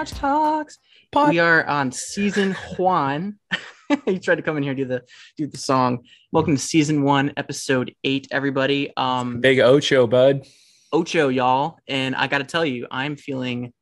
Garage Talks. We are on season one. you tried to come in here and do the do the song. Welcome to season one, episode eight, everybody. Um Big Ocho, bud. Ocho, y'all. And I gotta tell you, I'm feeling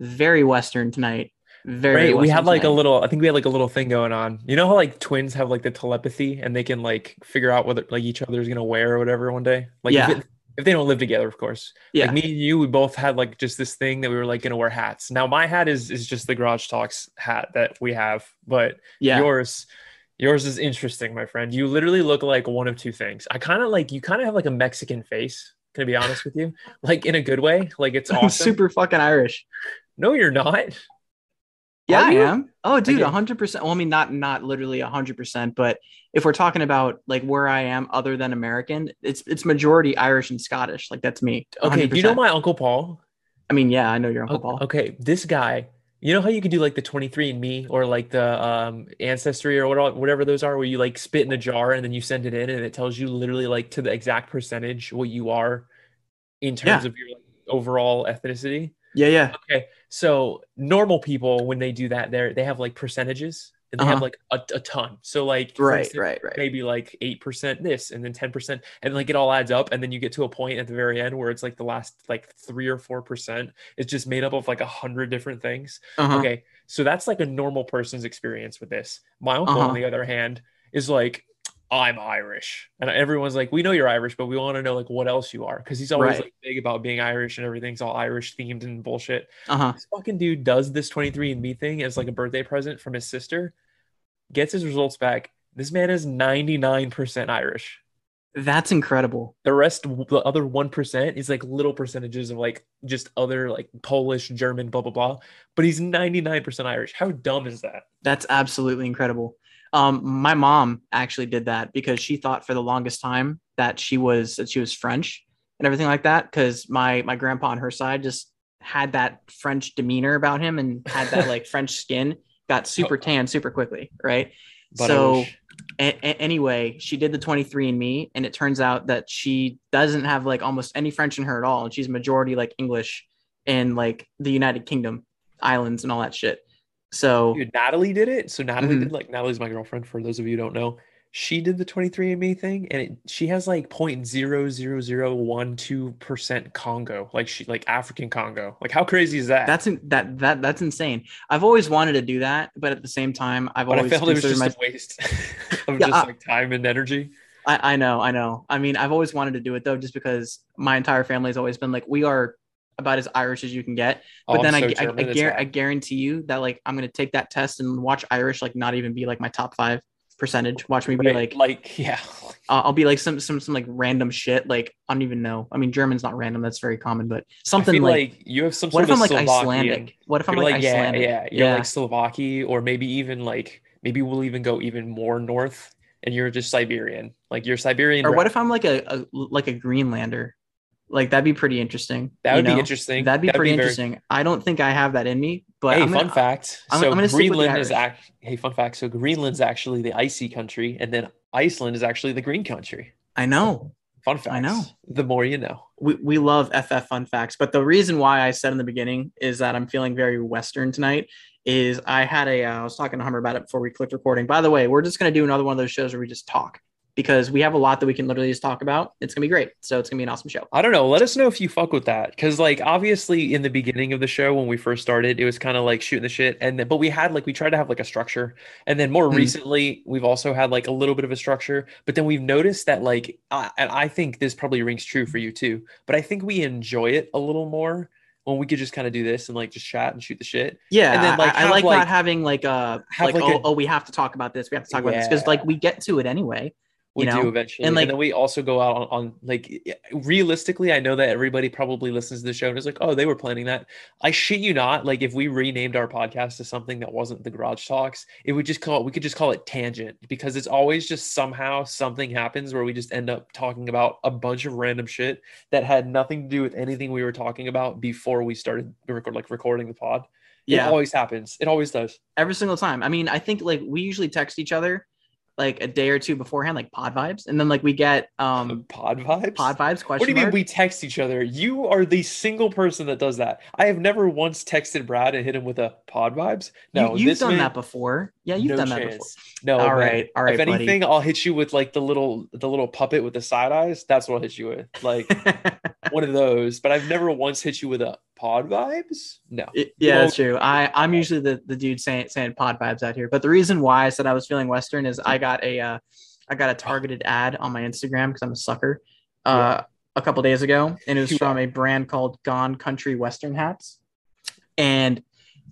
very Western tonight. Very Right. We had like a little, I think we had like a little thing going on. You know how like twins have like the telepathy and they can like figure out whether like each other's gonna wear or whatever one day? Like Yeah. if, it, if they don't live together, of course. Yeah. Like me and you, we both had like just this thing that we were like gonna wear hats. Now my hat is is just the Garage Talks hat that we have, but yeah. yours yours is interesting, my friend. You literally look like one of two things. I kind of like you kind of have like a Mexican face. Can I be honest with you? Like in a good way. Like it's awesome. super fucking Irish. No, you're not. Yeah, I am. Oh, dude, hundred percent. Well, I mean, not not literally hundred percent, but if we're talking about like where I am, other than American, it's it's majority Irish and Scottish. Like that's me. Okay, do you know my uncle Paul? I mean, yeah, I know your uncle O- Paul. Okay, this guy, you know how you could do like the 23 and me or like the um ancestry or what, whatever those are, where you like spit in a jar and then you send it in and it tells you literally like to the exact percentage what you are in terms Yeah. of your like, overall ethnicity. Yeah, yeah. Okay, so normal people when they do that, they they have like percentages and they have Uh-huh. like a, a ton. So like Right, instance, right, right. maybe like 8% this and then 10% and like it all adds up and then you get to a point at the very end where it's like the last like 3 or 4% is just made up of like a hundred different things Uh-huh. okay so that's like a normal person's experience with this my uncle Uh-huh. on the other hand is like i'm irish and everyone's like we know you're irish but we want to know like what else you are because he's always Right. like big about being irish and everything's all irish themed and bullshit Uh-huh. this fucking dude does this 23andme thing as like a birthday present from his sister gets his results back this man is 99% irish That's incredible. the rest the other 1% is like little percentages of like just other like polish german blah blah blah but he's 99% irish how dumb is that That's absolutely incredible. Um, my mom actually did that because she thought for the longest time that she was that she was French and everything like that. Because my my grandpa on her side just had that French demeanor about him and had that like French skin. Got super tan super quickly, right? but so a- a- anyway, she did the 23 and me, and it turns out that she doesn't have like almost any French in her at all, and she's majority like English in like the United Kingdom islands and all that shit. So Dude, Natalie did it. So Natalie Mhm. did like Natalie's my girlfriend. For those of you who don't know, she did the 23andMe thing, and it, she has like 0.00012 percent Congo, like she like African Congo. Like how crazy is that? that's in, that that that's insane. I've always wanted to do that, but at the same time, I've but I always felt it was just my- a waste of Yeah, just I- like time and energy. I, I know, I know. I mean, I've always wanted to do it though, just because my entire family has always been like, we are about as Irish as you can get. But Oh, then I'm I, so I, I, German, guar- I guarantee you that like I'm gonna take that test and watch Irish like not even be like my top five percentage. Watch me be Right, like, like yeah. uh, I'll be like some some some like random shit. Like I don't even know. I mean, German's not random. That's very common, but something like, like, you have some what sort if I'm like Slovakian- Icelandic? What if I'm like, like, Icelandic? yeah, yeah, you're like Slovakia, or maybe even like maybe we'll even go even more north, and you're just Siberian. Like you're Siberian. or what if I'm like a, a like a Greenlander? Like that'd be pretty interesting. That would know? be interesting? That'd be pretty very- interesting. I don't think I have that in me, but hey, I'm fun gonna, fact. I'm- so I'm gonna Greenland is act. Hey, fun fact. So Greenland's actually the icy country, and then Iceland is actually the green country. I know Fun fact. I know. The more you know. we, we love FF fun facts, but the reason why I said in the beginning is that I'm feeling very Western tonight. Is I had a uh, I was talking to Hummer about it before we clicked recording. By the way, we're just gonna do another one of those shows where we just talk because we have a lot that we can literally just talk about. It's gonna be great. So it's gonna be an awesome show. I don't know. Let us know if you fuck with that, because like obviously in the beginning of the show when we first started, it was kind of like shooting the shit, and then but we had like we tried to have like a structure, and then more Mhm. recently we've also had like a little bit of a structure, but then we've noticed that like, I, and I think this probably rings true for you too, but I think we enjoy it a little more when we could just kind of do this and like just chat and shoot the shit. Yeah, And then, like, I, I like, like- not having like a like, like, oh, a- oh we have to talk about this. We have to talk about this because like we get to it anyway. We you know? do eventually, And, and, then we also go out on, on like realistically. I know that everybody probably listens to the show and is like, "Oh, they were planning that." I shit you not. Like, if we renamed our podcast to something that wasn't the Garage Talks, it would just call it, we could just call it Tangent because it's always just somehow something happens where we just end up talking about a bunch of random shit that had nothing to do with anything we were talking about before we started record like recording the pod. It Yeah, always happens. It always does. every single time. I mean, I think like we usually text each other like a day or two beforehand, like pod vibes, and then like we get um pod vibes. pod vibes question What do you mean mark. we text each other? You are the single person that does that. I have never once texted Brad and hit him with a pod vibes. No, you, you've this done man- that before. Yeah, you've no done that chance. No, All man. right, all right, If buddy. anything, I'll hit you with like the little the little puppet with the side eyes. That's what I'll hit you with. Like one of those. But I've never once hit you with a pod vibes. No. yeah, Well- that's true. I I'm usually the the dude saying saying pod vibes out here. But the reason why I said I was feeling Western is I got a uh, I got a targeted ad on my Instagram because I'm a sucker. Uh, a couple days ago, and it was from a brand called Gone Country Western Hats, and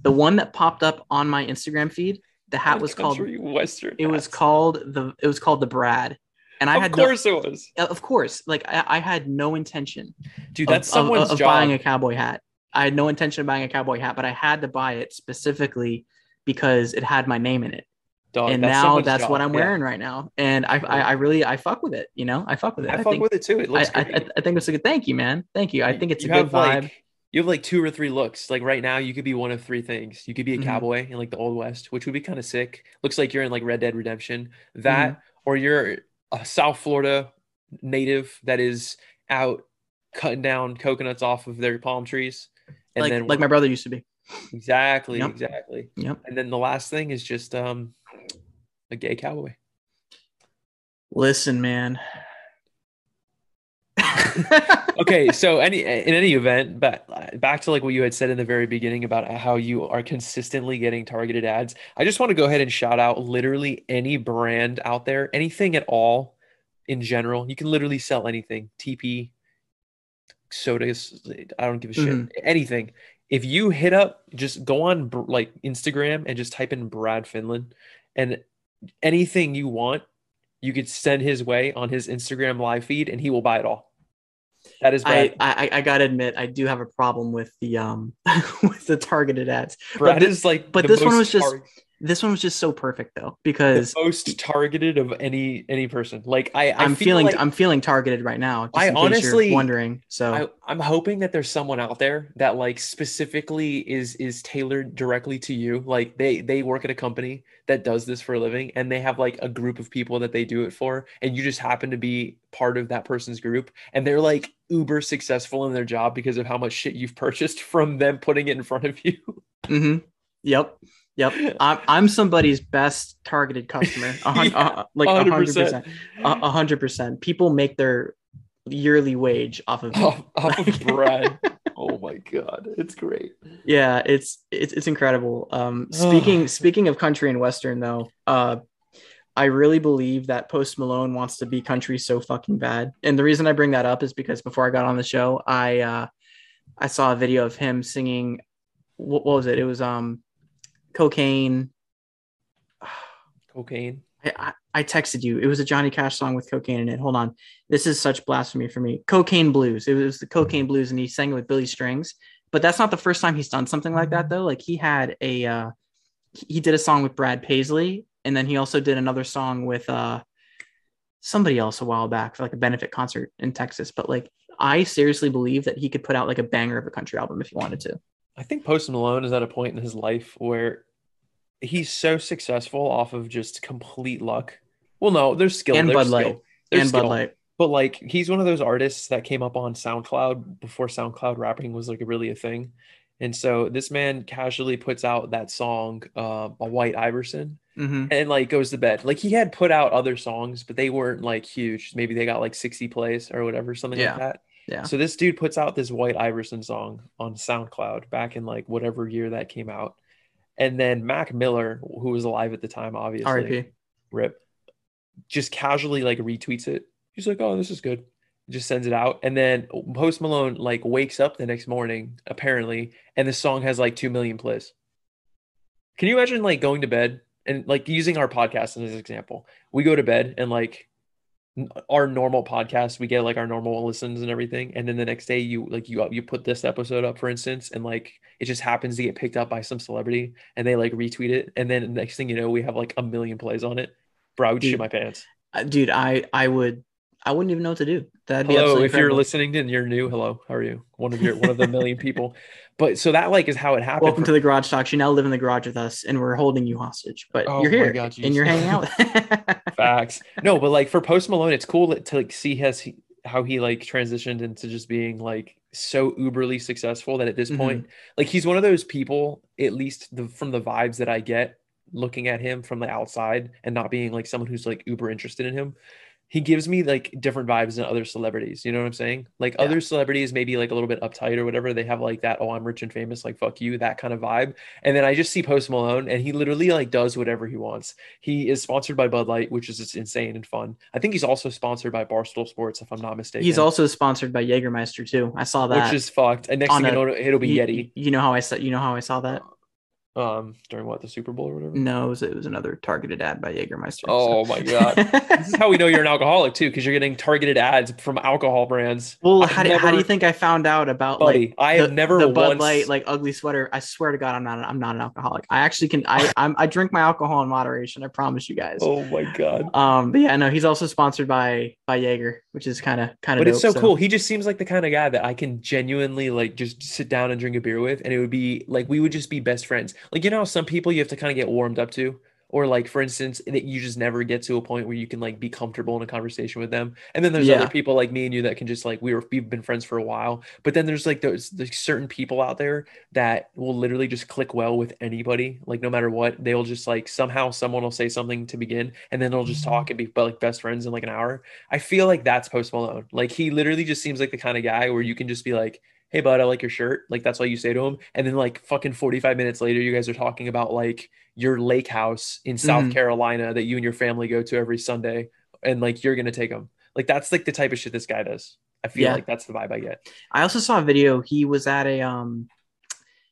the one that popped up on my Instagram feed, the hat was called Western. it was called the it was called the Brad, and I Of had course it was. no, of course, like I, I had no intention Dude, that's of, someone's of job. buying a cowboy hat. I had no intention of buying a cowboy hat, but I had to buy it specifically because it had my name in it. Dog, and that's now someone's that's what. I'm Yeah. wearing right now. And I, I, I really, I fuck with it. You know, I fuck with it. I, I, fuck think, with it too. It I, looks I. I, I think it's a good. Thank you, man. Thank you. I think it's you a good have vibe. like you have like two or three looks. Like right now, you could be one of three things. You could be a Mhm. cowboy in like the old west, which would be kind of sick. Looks like you're in like Red Dead Redemption. That Mm-hmm. or you're a South Florida native that is out cutting down coconuts off of their palm trees. And like, then like my brother used to be. exactly, Yep. exactly. Yep. And then the last thing is just um a gay cowboy. Listen, man. okay so any in any event but back to like what you had said in the very beginning about how you are consistently getting targeted ads i just want to go ahead and shout out literally any brand out there anything at all in general you can literally sell anything tp sodas i don't give a shit Mhm. anything if you hit up just go on like instagram and just type in brad finland and anything you want you could send his way on his instagram live feed and he will buy it all that is I. I, I gotta admit, I do have a problem with the um with the targeted ads. Brad thi- is like, but this one was just tar- This one was just so perfect though, because the most targeted of any any person. Like I, I I'm feel feeling like I'm feeling targeted right now. Just I honestly- wondering. So I, I'm hoping that there's someone out there that like specifically is is tailored directly to you. Like they they work at a company that does this for a living, and they have like a group of people that they do it for, and you just happen to be part of that person's group, and they're like uber successful in their job because of how much shit you've purchased from them putting it in front of you. hmm Yep. Yep. I'm I'm somebody's best targeted customer. Yeah, uh, like a hundred 100%. A a hundred percent. People make their yearly wage off of off, off of Brad. oh my god, it's great. Yeah, it's it's it's incredible. Um, speaking speaking of country and western though, uh, I really believe that Post Malone wants to be country so fucking bad. And the reason I bring that up is because before I got on the show, I uh, I saw a video of him singing. What, what was it? It was um, cocaine. Cocaine. I, I I texted you. It was a Johnny Cash song with cocaine in it. Hold on. This is such blasphemy for me. Cocaine Blues. It was the Cocaine Blues, and he sang it with Billy Strings. But that's not the first time he's done something like that, though. Like he had a, uh, he did a song with Brad Paisley, and then he also did another song with uh, somebody else a while back for like a benefit concert in Texas. But like, I seriously believe that he could put out like a banger of a country album if he wanted to. I think Post Malone is at a point in his life where he's so successful off of just complete luck. Well, no, there's skill. And there's Bud skill. Light. And Bud. Light. But like he's one of those artists that came up on SoundCloud before SoundCloud rapping was like really a thing. And so this man casually puts out that song, uh, by White Iverson, hmm and like goes to bed. Like he had put out other songs, but they weren't like huge. Maybe they got like 60 plays or whatever, something Yeah. like that. Yeah. So this dude puts out this White Iverson song on SoundCloud back in like whatever year that came out. And then Mac Miller, who was alive at the time, obviously, R.I.P. rip, just casually like retweets it. He's like, "Oh, this is good." Just sends it out, and then Post Malone like wakes up the next morning apparently, and the song has like two million plays. Can you imagine like going to bed and like using our podcast as an example? We go to bed and like our normal podcast, we get like our normal listens and everything, and then the next day you like you you put this episode up, for instance, and like it just happens to get picked up by some celebrity, and they like retweet it, and then next thing you know, we have like a million plays on it. Bro, I would Dude. shit my pants. Dude i i would I wouldn't even know what to do. That'd be hello if you're listening and you're new hello how are you one of your one of the million people but so that like is how it happened Welcome for- to the garage talks. You now live in the garage with us, and we're holding you hostage. But Oh you're my here, God, and you're hanging out. facts no but like for post malone it's cool to like see his how he like transitioned into just being like so uberly successful that at this Mhm. point like he's one of those people at least the, from the vibes that i get looking at him from the outside and not being like someone who's like uber interested in him he gives me like different vibes than other celebrities you know what i'm saying like Yeah. other celebrities maybe like a little bit uptight or whatever they have like that oh i'm rich and famous like fuck you that kind of vibe and then i just see post malone and he literally like does whatever he wants he is sponsored by bud light which is just insane and fun i think he's also sponsored by barstool sports if i'm not mistaken He's also sponsored by Jägermeister too. I saw that. which is fucked and next on thing you know it'll be you, yeti You know how I saw. You know how I saw that. Uh, um during what the super bowl or whatever No, it was, it was another targeted ad by Jägermeister. oh my god this is how we know you're an alcoholic too because you're getting targeted ads from alcohol brands well, how do, how do you think I found out about buddy like i have the, never the Bud once Light like ugly sweater? I swear to God, I'm not. I'm not an alcoholic. I actually can. I I'm, I drink my alcohol in moderation. I promise you guys. oh my god Um, but yeah, no, he's also sponsored by by Jaeger, which is kind of kind of. but it's so, cool. He just seems like the kind of guy that I can genuinely like just sit down and drink a beer with, and it would be like we would just be best friends. Like you know, some people you have to kind of get warmed up to, or like for instance, that you just never get to a point where you can like be comfortable in a conversation with them. And then there's Yeah. other people like me and you that can just like we were we've been friends for a while. But then there's like those there's certain people out there that will literally just click well with anybody. Like no matter what, they'll just like somehow someone will say something to begin, and then they'll just talk mm-hmm. and be like best friends in like an hour. I feel like that's Post Malone. Like he literally just seems like the kind of guy where you can just be like, "Hey, bud, I like your shirt." Like that's all you say to him, and then like fucking forty five minutes later, you guys are talking about like your lake house in South Mhm. Carolina that you and your family go to every Sunday, and like you're gonna take them. Like that's like the type of shit this guy does. I feel Yeah. like that's the vibe I get. I also saw a video. He was at a um,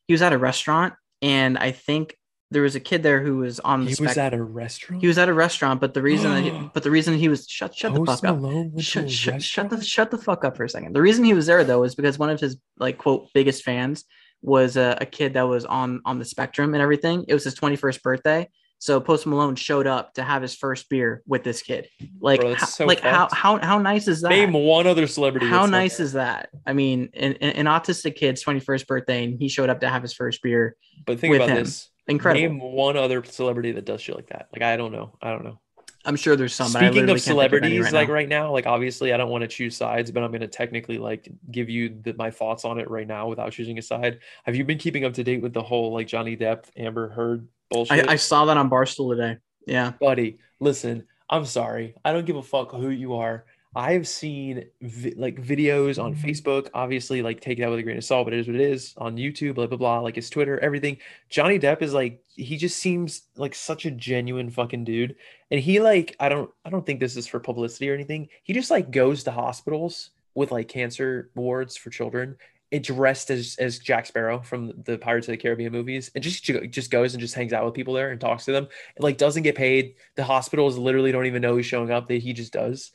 he was at a restaurant, and I think there was a kid there who was on the He spec- was at a restaurant. he was at a restaurant, but the reason that he, but the reason he was shut shut the fuck up. Malone went to a Shut, shut, shut the shut the fuck up for a second. The reason he was there though is because one of his like quote biggest fans was a, a kid that was on on the spectrum and everything. It was his 21st birthday. So Post Malone showed up to have his first beer with this kid. Like, Bro, that's how, so like how, how how nice is that? Name one other celebrity. How that's done nice that. is that? I mean, an, an an autistic kid's 21st birthday, and he showed up to have his first beer. But think with about him? this. Incredible. Name one other celebrity that does shit like that. Like I don't know. I don't know. I'm sure there's some. Speaking of can't think any celebrities, right like now. right now, like obviously I don't want to choose sides, but I'm gonna technically like give you the, my thoughts on it right now without choosing a side. Have you been keeping up to date with the whole like Johnny Depp, Amber Heard bullshit? I, I saw that on Barstool today. Yeah. buddy listen i'm sorry i don't give a fuck who you are i've seen vi- like videos on mm-hmm. facebook obviously like take it out with a grain of salt but it is what it is on youtube blah blah blah like his twitter everything johnny depp is like he just seems like such a genuine fucking dude and he like i don't i don't think this is for publicity or anything he just like goes to hospitals with like cancer wards for children it dressed as as Jack Sparrow from the Pirates of the Caribbean movies, and just just goes and just hangs out with people there and talks to them. It, like doesn't get paid. The hospitals literally don't even know he's showing up. That he just does,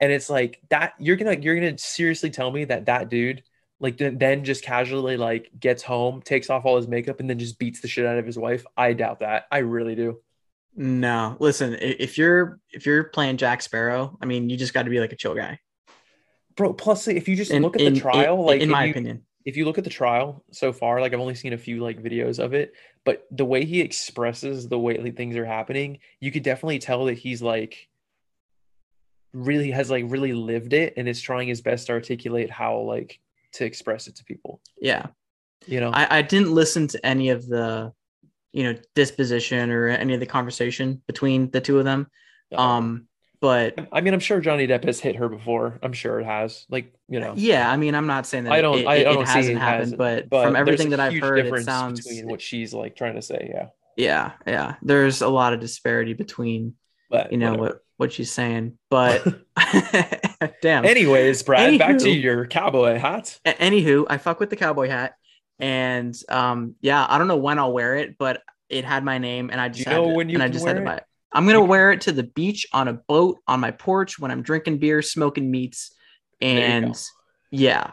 and it's like that. You're gonna you're gonna seriously tell me that that dude like then just casually like gets home, takes off all his makeup, and then just beats the shit out of his wife. I doubt that. I really do. No, listen. If you're if you're playing Jack Sparrow, I mean, you just got to be like a chill guy. Bro, plus if you just In, look at in- the trial, in, like in my you- opinion, if you look at the trial so far, like I've only seen a few like videos of it, but the way he expresses the way like, things are happening, you could definitely tell that he's like really has like really lived it and is trying his best to articulate how like to express it to people. yeah. You know, I, I didn't listen to any of the, you know, disposition or any of the conversation between the two of them. Um, but I mean, I'm sure Johnny Depp has hit her before. I'm sure it has. Like, you know, yeah, I mean, I'm not saying that I don't, it, I, it, I it don't see hasn't it happened, hasn't, but, but from everything that I've heard, it sounds between what she's like trying to say. Yeah, yeah, yeah. There's a lot of disparity between but you know whatever. what what she's saying, but damn. Anyways, Brad, back to your cowboy hat. Anywho, I fuck with the cowboy hat, and um, yeah, I don't know when I'll wear it, but it had my name, and I just you had know to, when you and I just had to wear buy it? I'm gonna wear it to the beach, on a boat, on my porch, when I'm drinking beer, smoking meats, and yeah,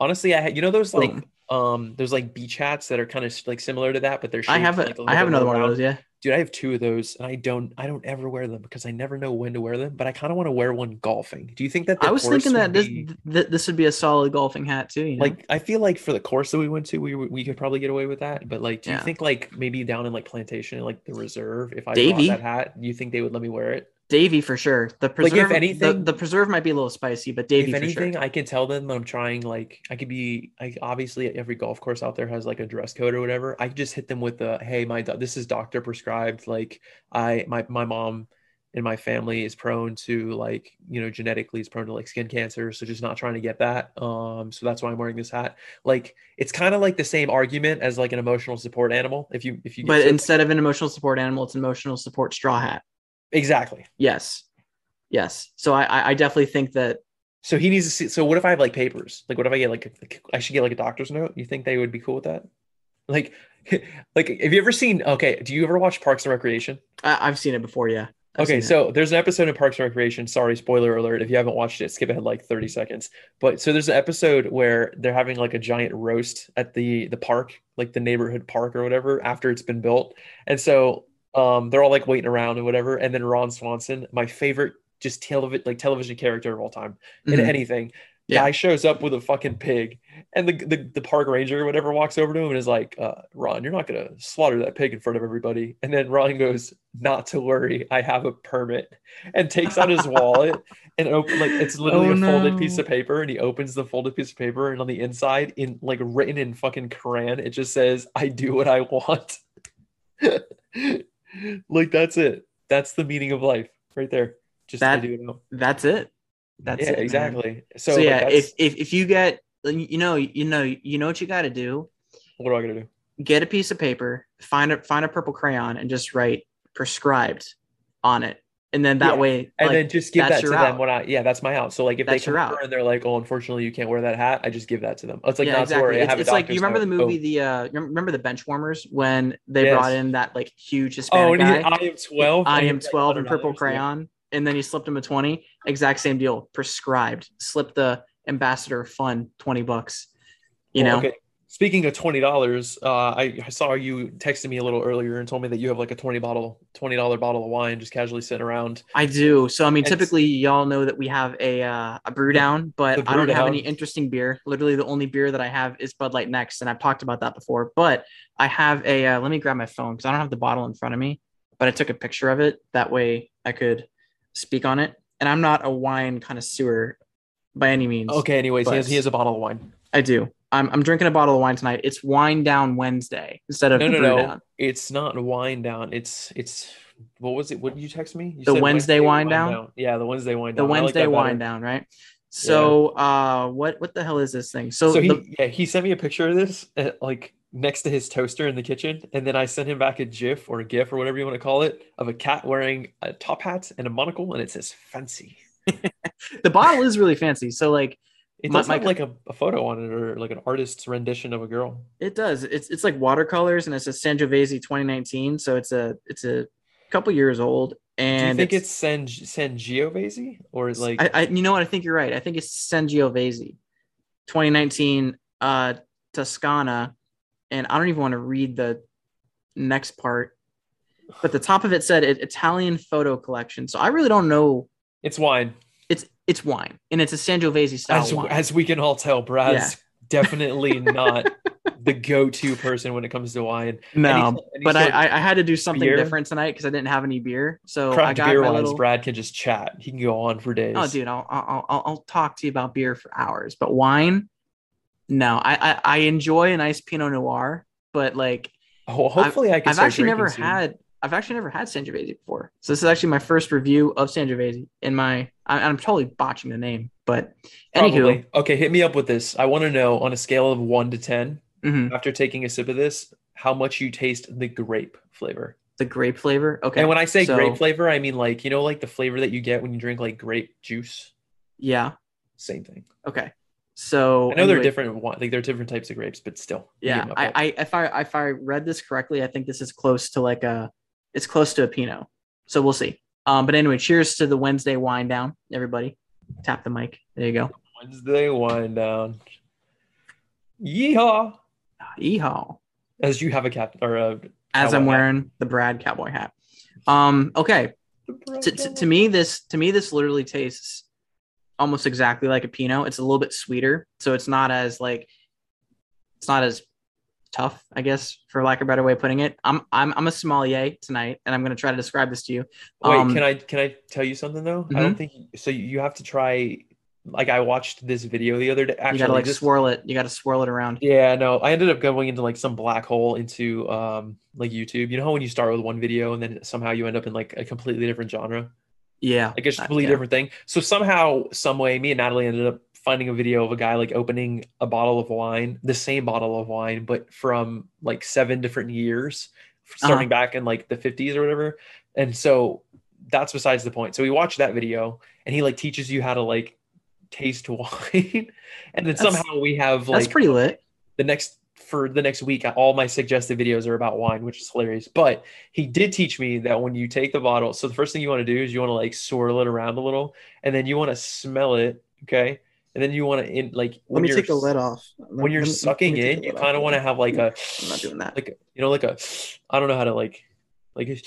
Honestly, I had you know those like Boom. um those like beach hats that are kind of like similar to that, but they're I have a like, a I have another one of those. Yeah, dude, I have two of those, and I don't I don't ever wear them because I never know when to wear them. But I kind of want to wear one golfing. Do you think that I was thinking that this be- th- this would be a solid golfing hat too. You know? like I feel like for the course that we went to, we we could probably get away with that. But like, do you Yeah. think like maybe down in like plantation, like the reserve, if I Davy. brought that hat, you think they would let me wear it? Davy for sure. The if preserve, the, anything- the preserve might be a little spicy, but Davy if for anything, sure. I can tell them that I'm trying. Like, I could be. Like, obviously, every golf course out there has like a dress code or whatever. I could just hit them with the, "Hey, my this is doctor prescribed. Like, I my my mom and my family is prone to like you know genetically is prone to like skin cancer, so just not trying to get that. Um, so that's why I'm wearing this hat. Like, it's kind of like the same argument as like an emotional support animal. If you if you But to- instead of an emotional support animal, it's an emotional support straw hat. Exactly. Yes, yes. So I I- definitely think that So he needs to see. So what if I have like papers? Like, what if I get like, like I should get like a doctor's note? You think they would be cool with that? Like, like have you ever seen? Okay, do you ever watch Parks and Recreation? I, I've seen it before. Yeah. I've okay, so there's an episode in Parks and Recreation. Sorry, spoiler alert. If you haven't watched it, skip ahead like 30 seconds. But so there's an episode where they're having like a giant roast at the the park, like the neighborhood park or whatever, after it's been built. And so um they're all like waiting around and whatever. And then Ron Swanson, my favorite just television like television character of all time in Mhm. anything. Yeah. Guy shows up with a fucking pig, and the, the the park ranger or whatever walks over to him and is like, uh, "Ron, you're not gonna slaughter that pig in front of everybody." And then Ron goes, "Not to worry, I have a permit," and takes out his wallet and open like it's literally Oh, a folded no. piece of paper, and he opens the folded piece of paper, and on the inside, in like written in fucking Korean, it just says, "I do what I want." like that's it. That's the meaning of life, right there. Just That- do it. all. that's it. That's yeah, it. exactly. So, So, like, yeah, if, if if you get you know you know you know what you got to do. what am I gonna do? Get a piece of paper, find a find a purple crayon, and just write prescribed on it, and then that Yeah, way, and like, then just give that to them out. when I yeah that's my out. So like if That's they come out. and they're like, oh, unfortunately you can't wear that hat, I just give that to them. It's like yeah, not exactly. worry. It's, it's like you remember the movie, the uh, remember the bench warmers when they Yes. brought in that like huge Oh, Hispanic oh guy. I am twelve. I am 12 in purple $100, yeah. crayon, and then he slipped him a 20. Exact same deal. Prescribed. Slip the ambassador fun 20 bucks. You Well, know, okay. Speaking of twenty dollars, uh, I, I saw you texted me a little earlier and told me that you have like a twenty bottle, twenty dollar bottle of wine just casually sitting around. I do. So I mean, It's- typically y'all know that we have a uh, a brew down, but the I don't brew have any interesting beer. Literally, the only beer that I have is Bud Light Next, and I've talked about that before. But I have a. Uh, let me grab my phone because I don't have the bottle in front of me, but I took a picture of it. That way, I could speak on it. And I'm not a wine connoisseur by any means. Okay, anyways, he has he has a bottle of wine. I do. I'm, I'm drinking a bottle of wine tonight. It's Wine Down Wednesday instead of No, no, no. Down. It's not wine down. It's it's what was it? What did you text me? You The said Wednesday wine down? Yeah, the Wednesday wine down. The Wednesday that Wine. Down, right? So, uh, what what the hell is this thing? So, So, he the, yeah he sent me a picture of this uh, like next to his toaster in the kitchen, and then I sent him back a GIF or a GIF or whatever you want to call it of a cat wearing a top hat and a monocle, and it says fancy. the bottle is really fancy. So, like, It does my- have like a, a photo on it or like an artist's rendition of a girl. it does. It's it's like watercolors, and it says Sangiovese 2019. So it's a it's a couple years old, Do you and think it's San Sangiovese or is like I, I you know what I think you're right. I think it's Sangiovese 2019 uh Toscana and I don't even want to read the next part but the top of it said it, Italian photo collection. So I really don't know it's wine? It's it's wine and it's a Sangiovese style As, wine. as we can all tell, Brad's definitely not the go-to person when it comes to wine. no, Any- any but I, I had to do something beer? different tonight because I didn't have any beer. So I got beer my little Brad can just chat. He can go on for days. Oh, dude, I'll, I'll I'll I'll talk to you about beer for hours, but wine, no. I I, I enjoy a nice Pinot Noir, but like Oh, hopefully, I can. I've actually never soon. had I've actually never had Sangiovese before. So this is actually my first review of Sangiovese in my. I, I'm totally botching the name, but anywho, Probably. Okay, hit me up with this. I want to know on a scale of one to ten, mhm, after taking a sip of this, how much you taste the grape flavor. the grape flavor. Okay, And when I say so- grape flavor, I mean like you know, like the flavor that you get when you drink like grape juice. yeah, Same thing. okay. So I know they're anyway, different. wi- Like they're different types of grapes, but still. Yeah, I. I if I if I read this correctly, I think this is close to like a it's close to a Pinot. So we'll see. Um, but anyway, cheers to the Wednesday wine down, everybody. Tap the mic. There you go. Wednesday wind down. Yeehaw! Yeehaw. As you have a cap or a as I'm hat. wearing the Brad cowboy hat. Um, okay. To, to, to me, this to me this literally tastes almost exactly like a Pinot. It's a little bit sweeter, so it's not as like it's not as tough, I guess, for lack of a better way of putting it. I'm I'm I'm a sommelier tonight, and I'm gonna try to describe this to you. Wait, Um, can I can I tell you something though? I don't think so. You have to try. Like I watched this video the other day. Actually, you gotta like this- swirl it. You gotta swirl it around. Yeah, no, I ended up going into like some black hole into um like YouTube. You know how when you start with one video and then somehow you end up in like a completely different genre, Yeah, like it's a completely yeah. different thing. So somehow, some way, me and Natalie ended up finding a video of a guy like opening a bottle of wine, the same bottle of wine, but from like seven different years, starting Uh-huh. back in like the 50s or whatever. And so that's besides the point. So we watched that video and he like teaches you how to like taste wine. and then That's- somehow we have like That's pretty lit. the next for the next week all my suggested videos are about wine which is hilarious but he did teach me that when you take the bottle so the first thing you want to do is you want to like swirl it around a little and then you want to smell it okay and then you want to in like Let when me you're take the lid off. when you're sucking in you kind of want to have like a I'm not doing that. like you know like a i don't know how to like like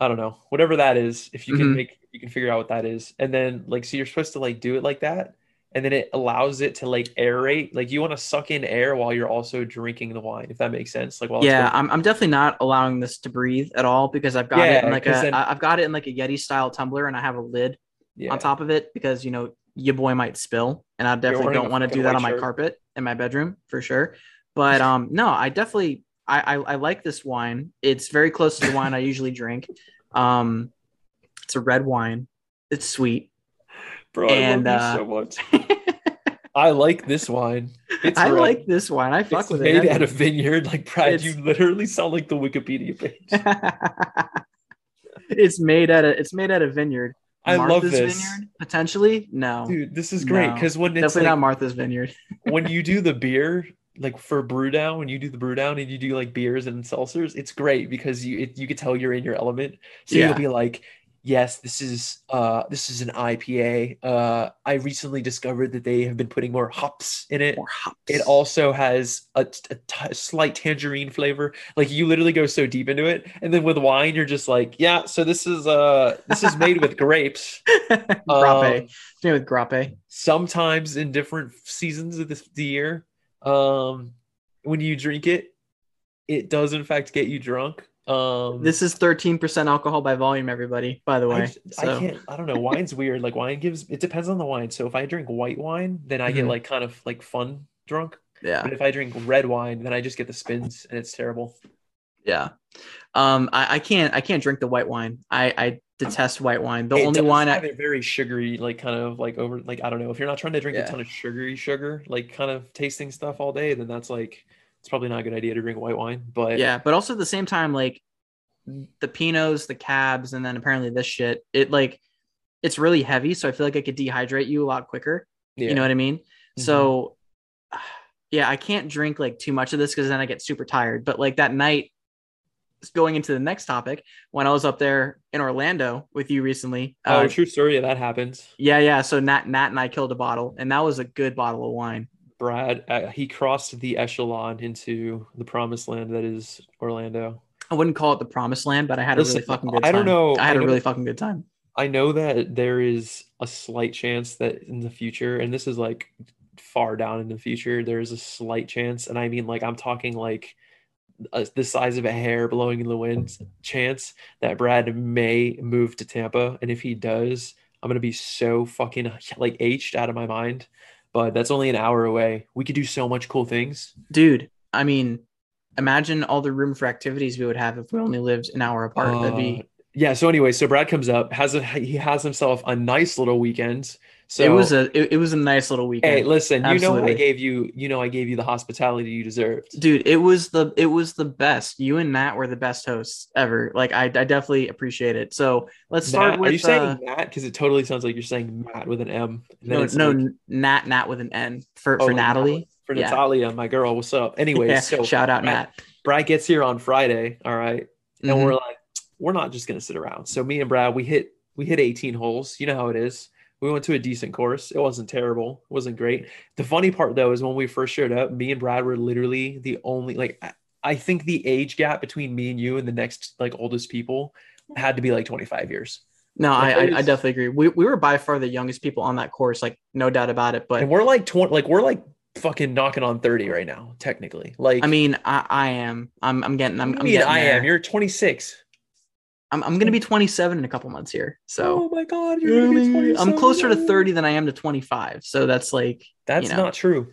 i don't know whatever that is if you can Mhm. make you can figure out what that is and then like so you're supposed to like do it like that and then it allows it to like aerate like you want to suck in air while you're also drinking the wine if that makes sense like while yeah, I'm, I'm definitely not allowing this to breathe at all because I've got it in like a, then, i've got it in like a Yeti style tumbler and I have a lid yeah on top of it because you know your boy might spill and I definitely don't want to do that on my shirt. carpet in my bedroom for sure. But um no, I definitely I, I I like this wine. It's very close to the wine I usually drink. Um it's a red wine. It's sweet. bro and, i uh, love you so much i like this wine it's I red. like this wine. I fuck with it. it's with made it. at a vineyard like brad It's- you literally sound like the wikipedia page it's made at a it's made at a vineyard. I love this Vineyard potentially no dude this is great No. because when it's definitely like, not Martha's Vineyard. when you do the beer like for brew down when you do the brew down and you do like beers and seltzers it's great because you it, you could tell you're in your element so Yeah. you'll be like yes this is uh this is an ipa uh i recently discovered that they have been putting more hops in it More hops. it also has a, a t- slight tangerine flavor like you literally go so deep into it and then with wine you're just like yeah so this is uh this is made with grapes grape. Um, made with grape. sometimes in different seasons of the, the year um when you drink it it does in fact get you drunk um This is 13% alcohol by volume, everybody, by the way. j- I So, can't i don't know wine's weird like wine gives it depends on the wine so if i drink white wine then i get Mhm. like kind of like fun drunk yeah. but if i drink red wine then i just get the spins and it's terrible Yeah. Um, I, I can't I can't drink the white wine. I, I detest white wine. The It only wine I very sugary like kind of like over like i don't know if you're not trying to drink Yeah. a ton of sugary sugar like kind of tasting stuff all day then that's like it's probably not a good idea to drink white wine but yeah, but also at the same time, like the Pinots, the cabs, and then apparently this shit, it like it's really heavy, so I feel like it could dehydrate you a lot quicker. yeah. You know what I mean? Mhm. So yeah, I can't drink like too much of this because then I get super tired. But like that night, going into the next topic, when I was up there in Orlando with you recently, oh uh, true story yeah, that happens yeah, yeah. So Nat, Nat and I killed a bottle, and that was a good bottle of wine. Brad, uh, he crossed the echelon into the promised land that is Orlando. I wouldn't call it the promised land, but I had a really fucking good time. I don't know- I had I a really fucking good time. I know that there is a slight chance that in the future, and this is like far down in the future, there is a slight chance, and I mean like I'm talking like a, the size of a hair blowing in the wind chance that Brad may move to Tampa, and if he does, I'm gonna be so fucking like aged out of my mind. But that's only an hour away. We could do so much cool things. Dude, I mean, imagine all the room for activities we would have if we only lived an hour apart. That'd Uh, be yeah. So anyway, so Brad comes up, has a he has himself a nice little weekend. So it was a it, it was a nice little weekend. hey, listen, you know I gave you, you know I gave you the hospitality you deserved. dude it was the it was the best you and matt were the best hosts ever like i, I definitely appreciate it so let's start Matt, with are you saying uh, Matt? Because it totally sounds like you're saying Matt with an M. no no like- nat nat with an n for oh, for natalie For Yeah. Natalia, my girl, what's up? Anyways, Yeah, so shout out Matt. nat Brad gets here on Friday, all right, and Mhm. we're like, we're not just gonna sit around. So me and Brad, we hit we hit 18 holes. You know how it is. We went to a decent course. It wasn't terrible. It wasn't great. The funny part though is when we first showed up, me and Brad were literally the only like I, I think the age gap between me and you and the next like oldest people had to be like 25 years. No, I, Like, I, I there's- definitely agree. We, we were by far the youngest people on that course, like no doubt about it. But and we're like 20 like we're like fucking knocking on 30 right now, technically. Like I mean, I, I am. I'm, I'm getting. I'm, I'm mean getting I am. You're 26. I'm, I'm gonna be 27 in a couple months here. So oh my god, You you're know gonna I be mean? I'm closer to 30 than I am to 25. So that's like That's you know. not true.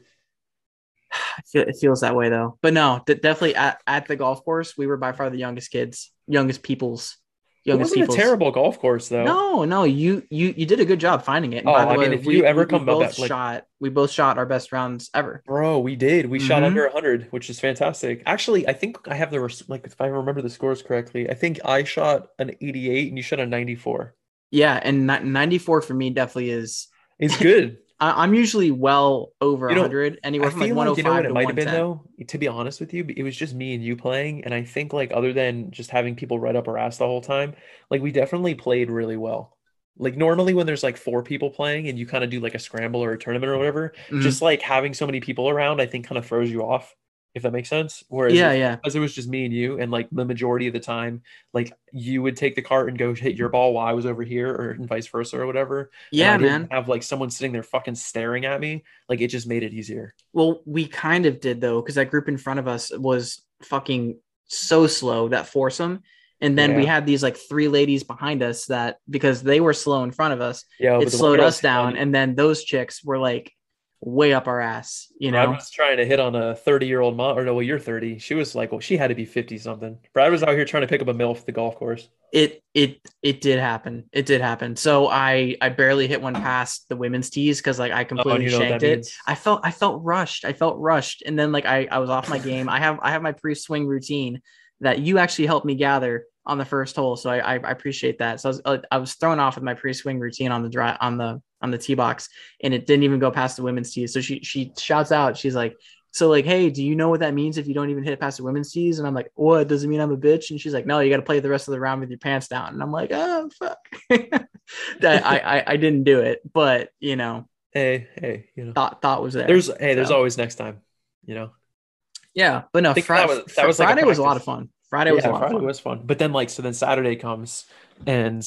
It feels that way though. But no, definitely at, at the golf course, we were by far the youngest kids, youngest people's, It wasn't a terrible golf course though. No, no, you you you did a good job finding it. And Oh, by the I way, mean, if we, you ever we- we come up both like- shot, we both shot our best rounds ever. Bro, we did. We shot Mhm. under 100, which is fantastic. Actually, I think I have the res- like if I remember the scores correctly, I think I shot an 88 and you shot a 94. Yeah, and 94 for me definitely is. It's good. I, I'm usually well over You know, 100, anywhere from like feel like 105 you know what to it might have been though. To be honest with you, it was just me and you playing, and I think like other than just having people right up our ass the whole time, like we definitely played really well. Like normally when there's like four people playing and you kind of do like a scramble or a tournament or whatever, Mhm. just like having so many people around, I think kind of throws you off, if that makes sense. Whereas yeah, yeah, because it was just me and you, and like the majority of the time, like you would take the cart and go hit your ball while I was over here, or and vice versa, or whatever. and yeah, man. Have like someone sitting there fucking staring at me, like it just made it easier. Well, we kind of did though, because that group in front of us was fucking so slow that foursome. And then we had these like three ladies behind us that because they were slow in front of us, Yeah, it slowed us down. And then those chicks were like way up our ass, you know? was trying to hit on a 30 year old mom, or no, well, you're 30. She was like, well, she had to be 50 something. Brad was out here trying to pick up a MILF for the golf course. It it it did happen. It did happen. So I I barely hit one past the women's tees because like I oh, completely Oh, you know shanked it. means. I felt I felt rushed. I felt rushed, and then like I I was off my game. I have I have my pre swing routine that you actually helped me gather on the first hole, so I I, I appreciate that. So I was I was thrown off with my pre swing routine on the dry on the on the tee box, and it didn't even go past the women's tees. So she she shouts out, she's like. So like, hey, do you know what that means if you don't even hit past the women's tees? And I'm like, what? Does it mean I'm a bitch? And she's like, no, you got to play the rest of the round with your pants down. And I'm like, oh fuck, that I, I I didn't do it, but you know, Hey, hey, you know, thought thought was there. there's hey, there's So. always next time, you know. yeah, but no, Friday, that was- that was like a Friday was a lot of fun. Friday was a yeah, lot Friday of fun. was fun. But then like so then Saturday comes and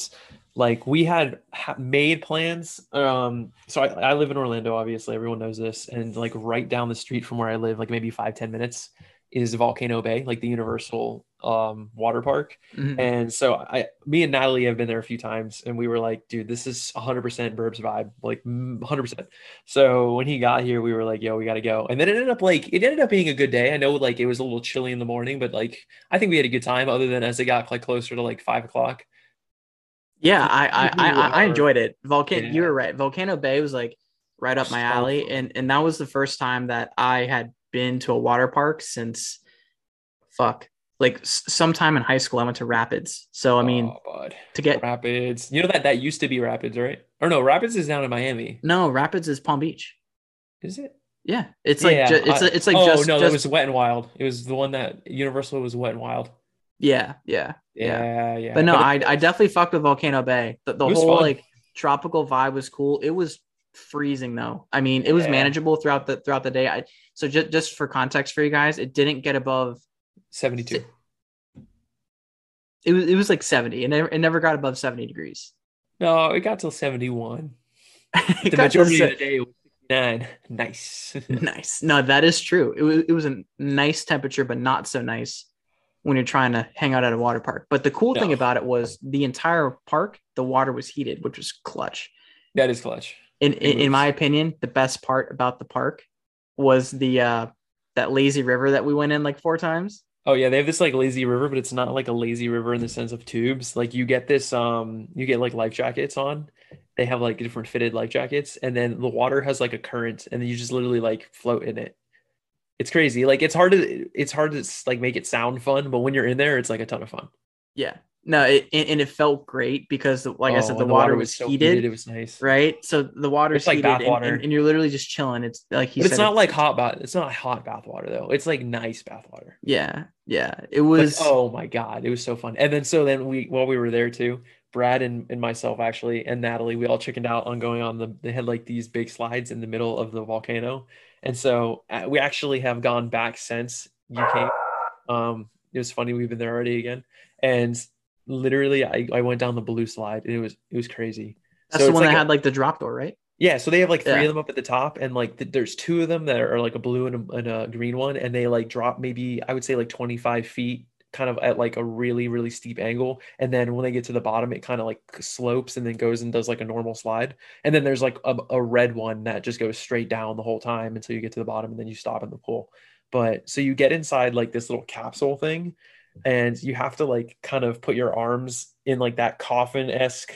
like we had ha- made plans. Um, so I, I live in Orlando, obviously everyone knows this, and like right down the street from where I live, like maybe five ten minutes, is Volcano Bay, like the Universal um water park. Mhm. And so I, me and Natalie have been there a few times, and we were like, dude, this is 100% Birb's vibe, like mm, 100%. So when he got here, we were like, yo, we got to go. And then it ended up like it ended up being a good day. I know like it was a little chilly in the morning, but like I think we had a good time. Other than as it got like closer to like five o'clock. Yeah, I I, I, I enjoyed it. Volcano, you were right. Volcano Bay was like right up my alley, and and that was the first time that I had been to a water park since fuck like sometime in high school. I went to Rapids, so I mean oh, to get Rapids. You know that that used to be Rapids, right? Or no, Rapids is down in Miami. no Rapids is Palm Beach. Is it? Yeah, it's like Yeah, ju- it's I- it's like oh just no, just that was Wet and Wild. It was the one that Universal was Wet and Wild. yeah yeah Yeah. Yeah, yeah. But no, it- I I definitely fucked with Volcano Bay. The, the whole fun. like tropical vibe was cool. It was freezing though. I mean, it was Yeah. manageable throughout the throughout the day. I so just just for context for you guys, it didn't get above. 72. It was it was like seventy. It never it never got above seventy degrees. No, it got till 71. The majority of the day was 69. Nice. nice. No, that is true. It was it was a nice temperature, but not so nice when you're trying to hang out at a water park. But the cool thing about it was the entire park, the water was heated, which was clutch. that is clutch. in in, in my opinion, the best part about the park was the uh that lazy river that we went in like four times. Oh yeah, they have this like lazy river, but it's not like a lazy river in the sense of tubes. Like you get this um you get like life jackets on. They have like different fitted life jackets and then the water has like a current and then you just literally like float in it. It's crazy. Like it's hard to it's hard to like make it sound fun, but when you're in there it's like a ton of fun. Yeah. No, it, and it felt great because like I said, Oh, the, and water, was so heated, It was nice. right? So the water's It's like heated bath and, water. and, and you're literally just chilling. It's like he But said, it's not like hot bath. It's not hot bath water though. It's like nice bath water. yeah, yeah. It Like, was oh my god, it was so fun. And then so then we while we were there too, Brad and, and myself actually and Natalie, we all chickened out on going on the they had like these big slides in the middle of the volcano. And so uh, we actually have gone back since you came Um, it was funny. We've been there already again, and literally, I, I went down the blue slide, and it was it was crazy. That's So the one that a- had like the drop door, right? Yeah, so they have like three Yeah. of them up at the top, and like th- there's two of them that are like a blue and a, and a green one, and they like drop maybe I would say like 25 feet, kind of at like a really really steep angle, and then when they get to the bottom, it kind of like slopes and then goes and does like a normal slide, and then there's like a, a red one that just goes straight down the whole time until you get to the bottom, and then you stop in the pool. But so you get inside like this little capsule thing, and you have to like kind of put your arms in like that coffin esque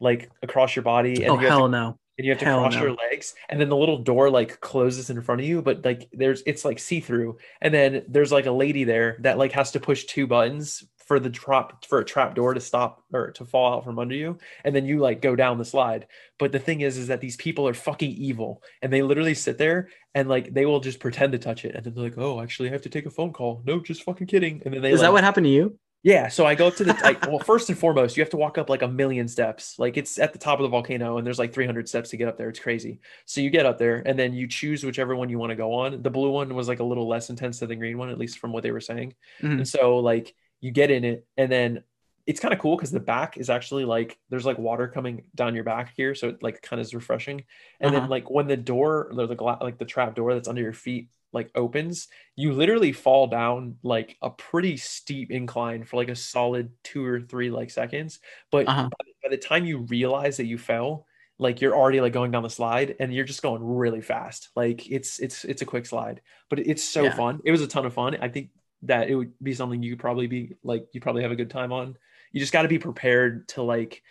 like across your body, and oh you have to hell no. And you have to Hell cross no. your legs and then the little door like closes in front of you but like there's it's like see-through and then there's like a lady there that like has to push two buttons for the drop for a trap door to stop or to fall out from under you and then you like go down the slide but the thing is is that these people are fucking evil and they literally sit there and like they will just pretend to touch it and then they're like oh actually i have to take a phone call no just fucking kidding and then they Is that what happened to you? Yeah, so I go up to the like well, first and foremost, you have to walk up like a million steps. Like it's at the top of the volcano and there's like 300 steps to get up there. It's crazy. So you get up there and then you choose whichever one you want to go on. The blue one was like a little less intense than the green one, at least from what they were saying. Mhm. And so like you get in it and then it's kind of cool because the back is actually like there's like water coming down your back here, so it like kind of is refreshing. And Uh-huh. then like when the door, or the gla- like the trap door that's under your feet like opens, you literally fall down like a pretty steep incline for like a solid two or three like seconds. But Uh-huh. by, the- by the time you realize that you fell, like you're already like going down the slide and you're just going really fast. Like it's it's it's a quick slide, but it's so Yeah. fun. It was a ton of fun. I think that it would be something you probably be like you probably have a good time on. You just got to be prepared to like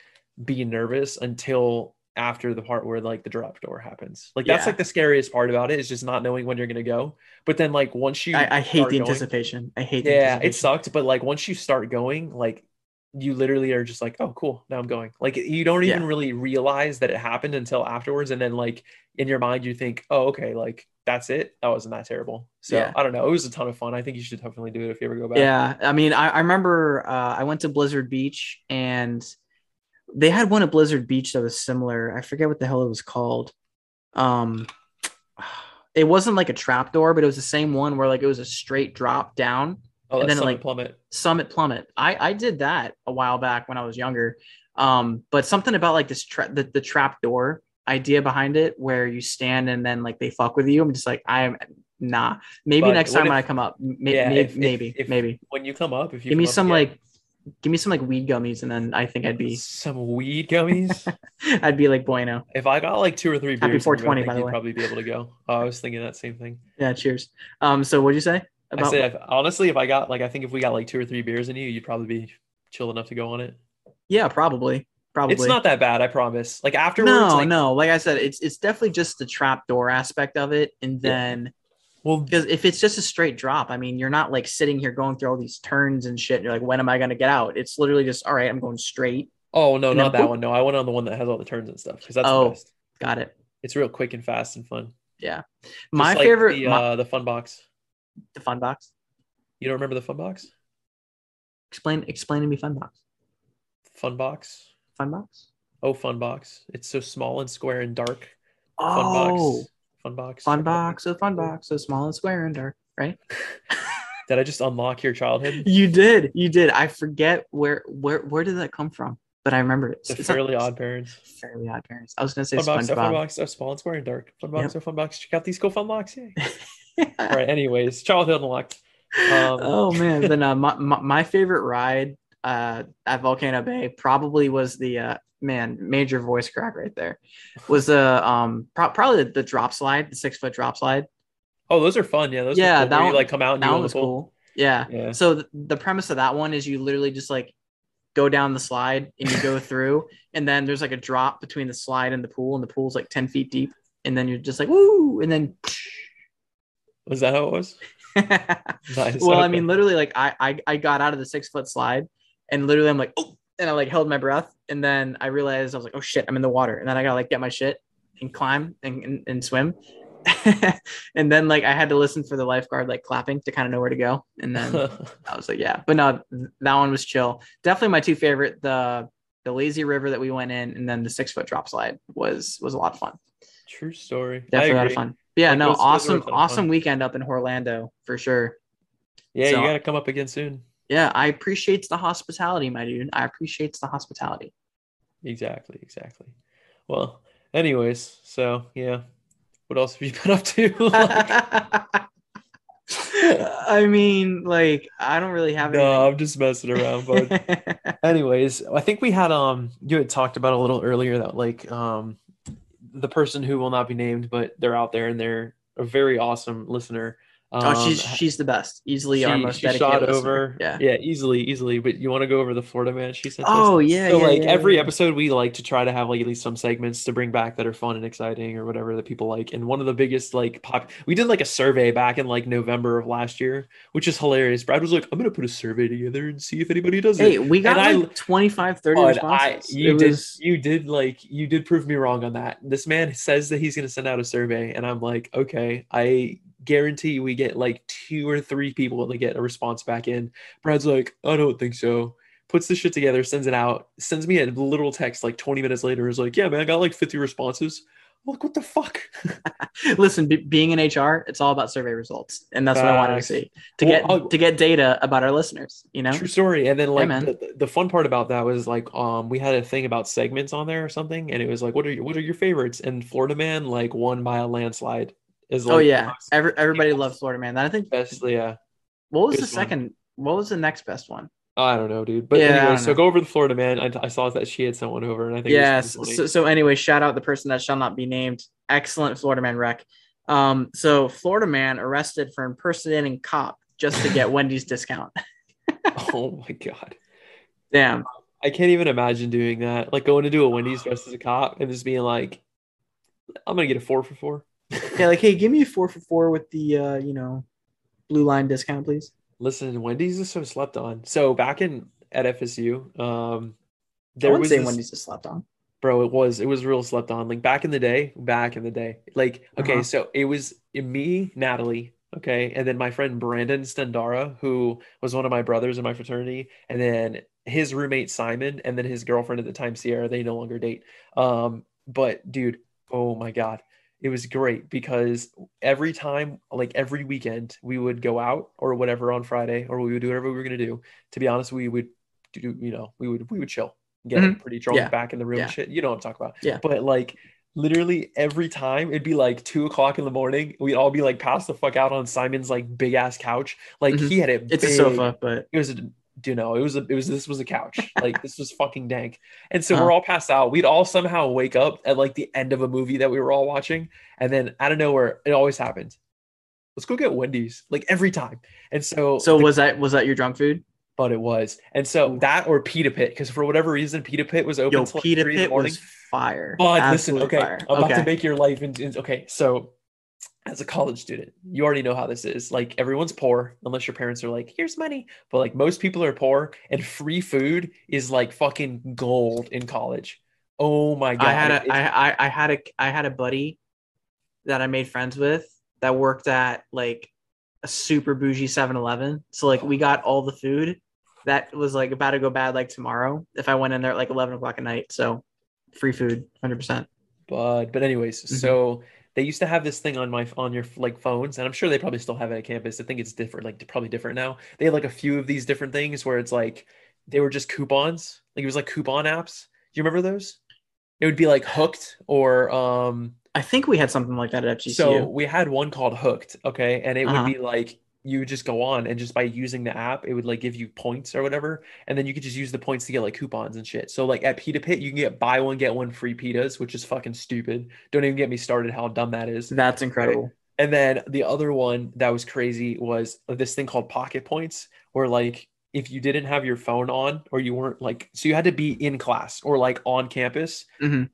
be nervous until after the part where like the drop door happens. Like that's Yeah. like the scariest part about it is just not knowing when you're gonna go. But then like once you I, I hate the going- anticipation. I hate the yeah, it sucked, but like once you start going, like you literally are just like, oh, cool, now I'm going. Like you don't even Yeah. really realize that it happened until afterwards, and then like in your mind you think, oh, okay, like that's it. That wasn't that terrible. So Yeah. I don't know. It was a ton of fun. I think you should definitely do it if you ever go back. Yeah, I mean, I, I remember uh, I went to Blizzard Beach and they had one at Blizzard Beach that was similar. I forget what the hell it was called. Um, it wasn't like a trap door, but it was the same one where like it was a straight drop down, Oh, and then, Summit like, plummet. Summit Plummet. I I did that a while back when I was younger. Um, but something about like this tra- the, the trap door idea behind it, where you stand and then like they fuck with you. I'm just like I am nah. Maybe But next time if- when I come up, may- Yeah, may- if- if- maybe if- maybe When you come up, if you give me some again- like give me some like weed gummies and then I think I'd be some weed gummies. I'd be like bueno. if I got like two or three Happy beers, I 420, think by the way. probably be able to go. Oh, I was thinking that same thing. Yeah, cheers. Um, so what'd you say I said, if, honestly, if I got like, I think if we got like two or three beers in you, you'd probably be chill enough to go on it. yeah, probably, probably. It's not that bad, I promise. Like afterwards, no, like, no. Like I said, it's it's definitely just the trap door aspect of it, and then well, because if it's just a straight drop, I mean, you're not like sitting here going through all these turns and shit. You're like, when am I gonna get out? It's literally just all right. I'm going straight. oh no, and not that boop. one. No, I went on the one that has all the turns and stuff because that's Oh. the best. Got it. It's real quick and fast and fun. Yeah. Just My like favorite, the, my- uh, the fun box. the fun box. You don't remember the fun box? Explain, explain to me, fun box. Fun box. Fun box. Oh, fun box. It's so small and square and dark. Fun Oh, box. Fun box. fun box. So fun box. So small and square and dark. Right. Did I just unlock your childhood? You did. You did. I forget where where where did that come from, but I remember it. The It's not- Fairly Odd Parents. Fairly Odd Parents. I was gonna say Fun box. Fun box. Oh, small and square and dark. Fun box. Yep. Oh, fun box. Check out these cool fun box. Yay. All right. Anyways, childhood unlocked. Um, oh man, then uh, my, my my favorite ride uh, at Volcano Bay probably was the uh, man major voice crack right there was the um pro- probably the, the drop slide, the six foot drop slide. Oh, those are fun. Yeah, those. Yeah, are cool, that one- you like come out and That one go in the was pool. cool. Yeah. Yeah. So th- the premise of that one is you literally just like go down the slide and you go through, and then there's like a drop between the slide and the pool, and the pool's like ten feet deep, and then you're just like woo, and then. Was that how it was? Nice. well, I mean, literally, like I, I I got out of the six foot slide, and literally, I'm like, oh, and I like held my breath, and then I realized I was like, oh shit, I'm in the water, and then I gotta like get my shit and climb and and, and swim, and then like I had to listen for the lifeguard like clapping to kind of know where to go, and then I was like, yeah, but no, that one was chill. Definitely my two favorite the the lazy river that we went in, and then the six foot drop slide was was a lot of fun. True story. Definitely a lot of fun. But yeah, Like, no, those- those were a awesome, awesome fun. weekend up in Orlando for sure. Yeah, So- you gotta come up again soon. Yeah, I appreciate the hospitality, my dude. I appreciate the hospitality. Exactly, exactly. Well, anyways, so yeah. What else have you been up to? Like, I mean, like, I don't really have no, I'm just messing around, anything. anyways i think we had um you had talked about a little earlier that like um the person who will not be named but they're out there and they're a very awesome listener um, oh, she's she's the best. Easily our she, most she shot listener. over Yeah. yeah easily easily but you want to go over the florida man she sent us? Oh yeah. so yeah, like yeah, every yeah. episode we like to try to have like at least some segments to bring back that are fun and exciting or whatever that people like and one of the biggest like pop we did like a survey back in like november of last year which is hilarious brad was like i'm gonna put a survey together and see if anybody does it Hey, we got And I- like 25, 30 Bud, I, responses. you It did was- you did like you did prove me wrong on that. This man says that he's gonna send out a survey, and I'm like, okay, I guarantee we get like two or three people to get a response back in. Brad's like, I don't think so. Puts the shit together, sends it out, sends me a literal text like 20 minutes later. Is like, yeah, man, I got like 50 responses. I'm like, what the fuck? Listen, be, being in HR, it's all about survey results, and that's what I wanted to see to Well, get I'll- to get data about our listeners. You know, True story. And then like man. the, the fun part about that was like um we had a thing about segments on there or something, and it was like, what are your what are your favorites? And Florida Man like won by a landslide. Is like oh yeah, Every, everybody loves Florida Man. That I think. best yeah. What was the Biggest one. second? What was the next best one? I don't know, dude. But Yeah, anyway, so know. go over the Florida man. I, I saw that she had someone over, and I think Yes. it So, so anyway, shout out the person that shall not be named. Excellent Florida Man wreck. Um, so Florida Man arrested for impersonating cop just to get Wendy's discount. oh my god, Damn. I can't even imagine doing that. Like going to do a Wendy's dressed as a cop and just being like, "I'm gonna get a four for four. Yeah, like, hey, give me a four for four with the uh, you know, blue line discount, please. Listen, Wendy's is so slept on. So back in at FSU, um, I there wouldn't was say this- Wendy's is slept on. bro it was it was real slept on like back in the day back in the day like okay Uh-huh. so it was me natalie okay and then my friend brandon stendara who was one of my brothers in my fraternity and then his roommate simon and then his girlfriend at the time sierra they no longer date um but dude oh my god it was great because every time like every weekend we would go out or whatever on friday or we would do whatever we were going to do to be honest we would do you know we would we would chill get like, pretty drunk Yeah. back in the room Yeah. shit you know what i'm talking about Yeah. but like literally every time it'd be like two o'clock in the morning we'd all be like passed the fuck out on simon's like big ass couch like Mhm. he had it It's a sofa, but it was a you know it was a it was this was a couch like this was fucking dank and so Uh-huh. we're all passed out we'd all somehow wake up at like the end of a movie that we were all watching and then out of nowhere it always happened let's go get wendy's like every time and so so the- was that was that your drunk food? but it was and so Ooh. that or pita pit because for whatever reason pita pit was open Yo, like Pita the Pit was fire. but listen, okay, fire. I'm about to make your life in, in- okay. So, as a college student, you already know how this is. Like everyone's poor, unless your parents are like, "Here's money." But like most people are poor, and free food is like fucking gold in college. Oh my god! I had It- a I, I I had a I had a buddy that I made friends with that worked at like a super bougie 7-Eleven. So like we got all the food that was like about to go bad like tomorrow if I went in there at like eleven o'clock at night. So free food, hundred percent. but but anyways, Mhm. so they used to have this thing on my on your like phones, and I'm sure they probably still have it at campus. I think it's different, like probably different now. They had like a few of these different things where it's like they were just coupons, like it was like coupon apps. Do you remember those? It would be like hooked or um I think we had something like that at FGCU. So we had one called Hooked, okay, and it Uh-huh. would be like you would just go on and just by using the app, it would like give you points or whatever, and then you could just use the points to get like coupons and shit. So like at Pita Pit, you can get buy one get one free pitas, which is fucking stupid. Don't even get me started how dumb that is. That's incredible. And then the other one that was crazy was this thing called Pocket Points, where like if you didn't have your phone on or you weren't like, so you had to be in class or like on campus. Mhm.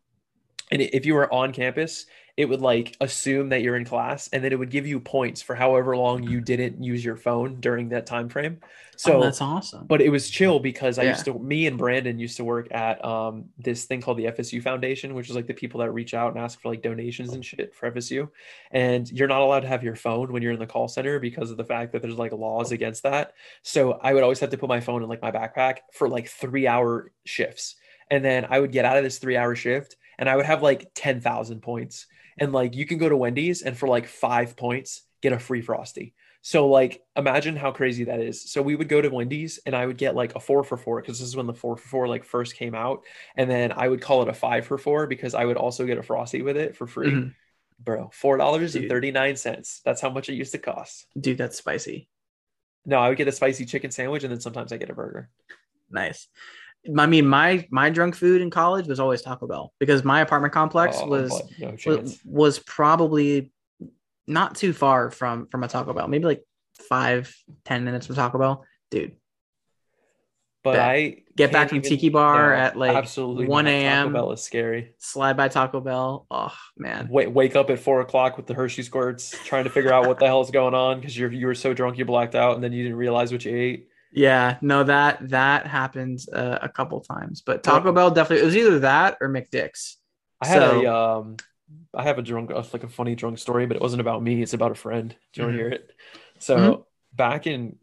And if you were on campus, it would like assume that you're in class and then it would give you points for however long you didn't use your phone during that time frame. So oh, that's awesome. but it was chill because I Yeah. used to me and Brandon used to work at um this thing called the FSU Foundation, which is like the people that reach out and ask for like donations and shit for FSU. And you're not allowed to have your phone when you're in the call center because of the fact that there's like laws against that. So I would always have to put my phone in like my backpack for like three hour shifts. And then I would get out of this three hour shift and I would have like 10,000 points. And like you can go to Wendy's and for like five points, get a free frosty. So like imagine how crazy that is. So we would go to Wendy's and I would get like a four for four because this is when the four for four like first came out. And then I would call it a five for four because I would also get a frosty with it for free. Mhm. Bro, four dollars and thirty nine cents. That's how much it used to cost. Dude, that's spicy. No, I would get a spicy chicken sandwich and then sometimes I get a burger. Nice. I mean, my my drunk food in college was always Taco Bell because my apartment complex Oh, was no was, was probably not too far from from a Taco Bell, maybe like five ten minutes from Taco Bell. Dude, But. I get back from even- Tiki Bar no, at like absolutely 1 a.m. Taco Bell is scary. slide by Taco Bell. Oh man, Wait, wake up at four o'clock with the Hershey squirts, trying to figure out what the hell is going on because you're you were so drunk you blacked out and then you didn't realize what you ate. Yeah, no that that happens uh, a couple times, but Taco Bell definitely it was either that or McDick's. I had So- a um, I have a drunk, like a funny drunk story, but it wasn't about me. It's about a friend. Do you want Mhm. to hear it? So Mhm. back in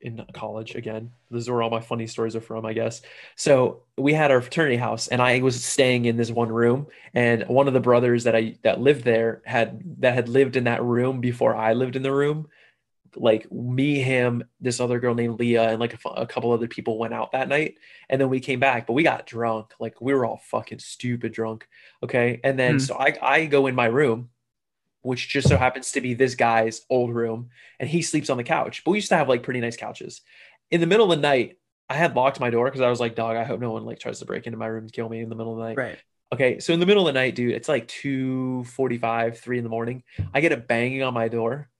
in college again, this is where all my funny stories are from, I guess. So we had our fraternity house, and I was staying in this one room, and one of the brothers that I that lived there had that had lived in that room before I lived in the room. Like me, him, this other girl named Leah, and like a, a couple other people went out that night, and then we came back, but we got drunk. Like we were all fucking stupid drunk. Okay. And then Hmm. so I, I go in my room, which just so happens to be this guy's old room, and he sleeps on the couch. But we used to have like pretty nice couches. In the middle of the night, I had locked my door because I was like, dog, I hope no one like tries to break into my room and kill me in the middle of the night. Right. Okay. So in the middle of the night, dude, it's like 2:45, 3 in the morning. I get a banging on my door.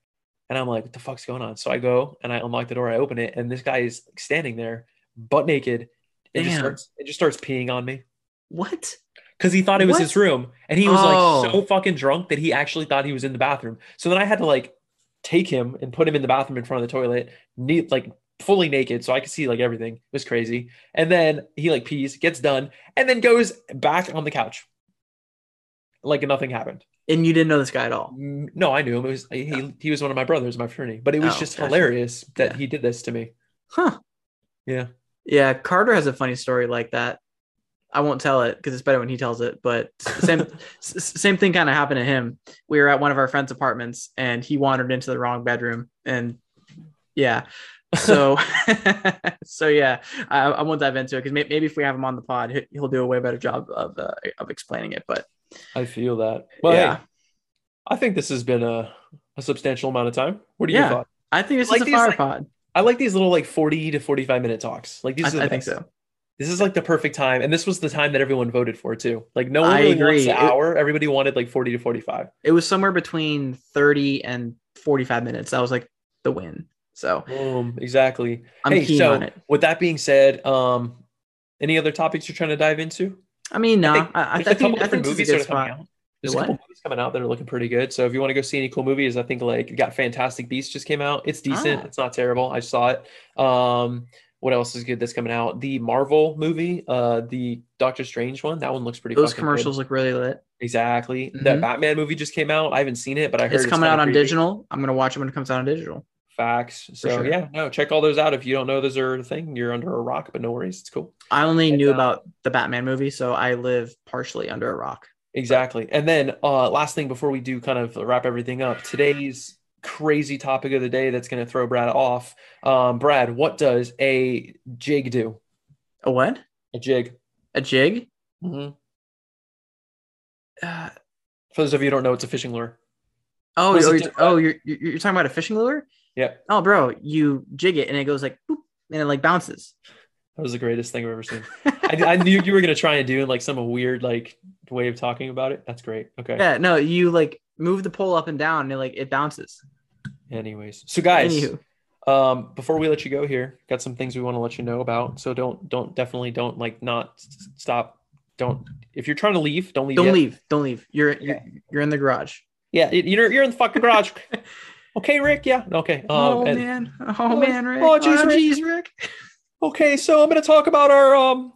And I'm like, what the fuck's going on? So I go and I unlock the door, I open it, and this guy is standing there, butt naked, and just Damn. starts it just starts peeing on me What? because he thought it was What? his room and he was Oh. like so oh. fucking drunk that he actually thought he was in the bathroom so then i had to like take him and put him in the bathroom in front of the toilet neat like fully naked so i could see like everything it was crazy and then he like pees gets done and then goes back on the couch like nothing happened And you didn't know this guy at all. No i knew him it was he, he was one of my brothers my fraternity but it was Oh, just gotcha. hilarious that Yeah. he did this to me Huh. yeah Yeah, Carter has a funny story like that. I won't tell it because it's better when he tells it. But same same thing kind of happened to him. We were at one of our friends' apartments, and he wandered into the wrong bedroom, and yeah. So so yeah, I, I won't dive into it because maybe if we have him on the pod, he- he'll do a way better job of uh, of explaining it. But i feel that well yeah, hey, i think this has been a, a substantial amount of time what are Yeah. your thoughts I think this Like is a these, fire like, pod. I like these little like 40 to 45 minute talks. Like these I, are the I think so. This is like the perfect time. And this was the time that everyone voted for too. Like no one I really agree. wants an It- hour. Everybody wanted like 40 to 45. It was somewhere between thirty and forty five minutes. That was like the win. So Boom. Exactly. I'm hey, keen so on it. with that being said, um, any other topics you're trying to dive into? I mean, no, think I, I, There's I a couple think I different think movies a good are coming out. There's The a couple what? movies coming out that are looking pretty good. So if you want to go see any cool movies, I think like got Fantastic Beasts just came out. It's decent. Ah. It's not terrible. I saw it. Um, what else is good that's coming out? The Marvel movie, uh, the Doctor Strange one. That one looks pretty. Those fucking good. commercials look really lit. Exactly. The Mhm. Batman movie just came out. I haven't seen it, but I heard It's coming out on creepy. digital. I'm gonna watch it when it comes out on digital. Facts. So sure. yeah, no, check all those out. If you don't know those are a thing, you're under a rock, but no worries, it's cool. I only And, knew uh, about the Batman movie, so I live partially under a rock. Exactly. And then uh last thing before we do kind of wrap everything up, today's crazy topic of the day that's going to throw Brad off. Um Brad, what does a jig do? A what? A jig. A jig? Mhm. Uh, For those of you who don't know, it's a fishing lure. oh, oh, you're, oh, you're you're you're talking about a fishing lure? Yeah, Oh, bro, you jig it and it goes like boop, and it like bounces. that was the greatest thing I've ever seen. I, I knew you were going to try and do like some weird like way of talking about it. That's great. Okay. yeah, no, you like move the pole up and down and it like it bounces. Anyways, so guys, Anywho, um before we let you go here got some things we want to let you know about so don't don't definitely don't like not s- stop don't if you're trying to leave don't leave don't yet. leave, don't leave. You're you're, you're in the garage. yeah you're you're in the fucking garage okay rick yeah okay um, oh and- man, oh, Oh, man, Rick. oh, geez, Rick. geez, Rick. okay so i'm gonna talk about our um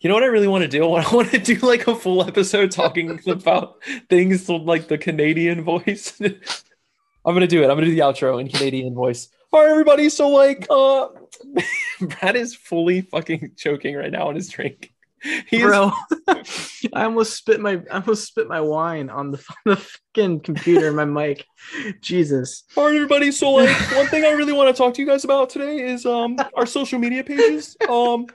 you know what i really want to do i want to do like a full episode talking about things from like the canadian voice i'm gonna do it i'm gonna do the outro in canadian voice all right everybody so like uh brad is fully fucking choking right now on his drink He is- Bro, I almost spit my I almost spit my wine on the, the fucking computer and my mic. Jesus. All right, everybody. So, like, one thing I really want to talk to you guys about today is um our social media pages. Um,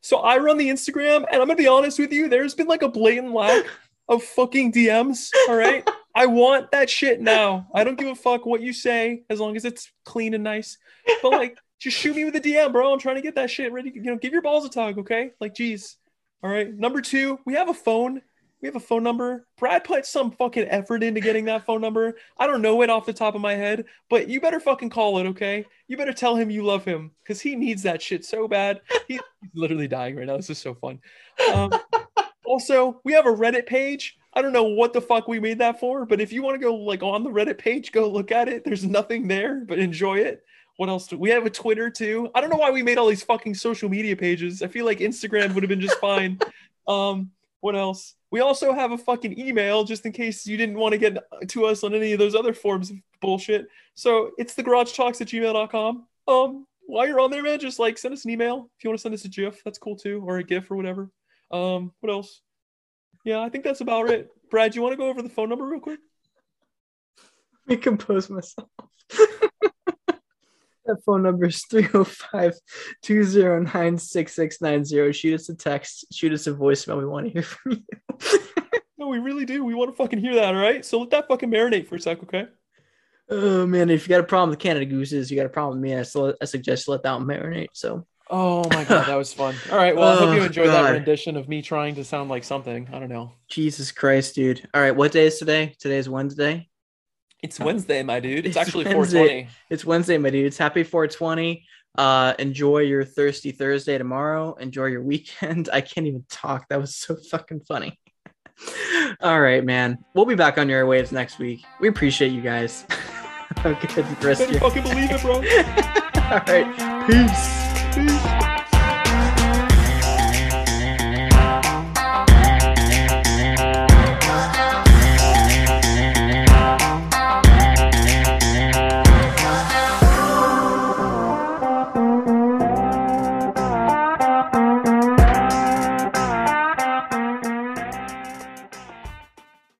so I run the Instagram, and I'm gonna be honest with you. There's been like a blatant lack of fucking DMs. All right, I want that shit now. I don't give a fuck what you say as long as it's clean and nice. But like, just shoot me with a DM, bro. I'm trying to get that shit ready. You know, give your balls a tug, okay? Like, geez. All right. Number two, we have a phone. We have a phone number. Brad put some fucking effort into getting that phone number. I don't know it off the top of my head, but you better fucking call it, okay? You better tell him you love him because he needs that shit so bad. He's literally dying right now. This is so fun. Um, also, we have a Reddit page. I don't know what the fuck we made that for, but if you want to go like on the Reddit page, go look at it. There's nothing there, but enjoy it. What else? Do we have a Twitter too? I don't know why we made all these fucking social media pages. I feel like Instagram would have been just fine. Um, what else? We also have a fucking email just in case you didn't want to get to us on any of those other forms of bullshit. So it's the garage talks at gmail.com. Um, while you're on there, man, just like send us an email. If you want to send us a GIF, that's cool too, or a GIF or whatever. Um, what else? Yeah, I think that's about it. Brad, you want to go over the phone number real quick? Let me compose myself. that phone number is 305 209 6690. Shoot us a text, shoot us a voicemail. We want to hear from you. No, we really do. We want to fucking hear that, all right? So let that fucking marinate for a sec, okay? oh, man. If you got a problem with Canada Gooses, you got a problem with me. I, still, I suggest you let that marinate. So, Oh my god, that was fun. All right, well, I hope you enjoyed God. that rendition of me trying to sound like something. I don't know. Jesus Christ, dude. All right. What day is today? Today is Wednesday. It's Wednesday, my dude. It's, It's actually Wednesday. 420. It's Wednesday, my dude. It's Happy 420. Uh, enjoy your thirsty Thursday tomorrow. Enjoy your weekend. I can't even talk. That was so fucking funny. All right, man. We'll be back on your waves next week. We appreciate you guys. Have a good rest of Better your. fucking believe it, bro. All right. Peace. Peace.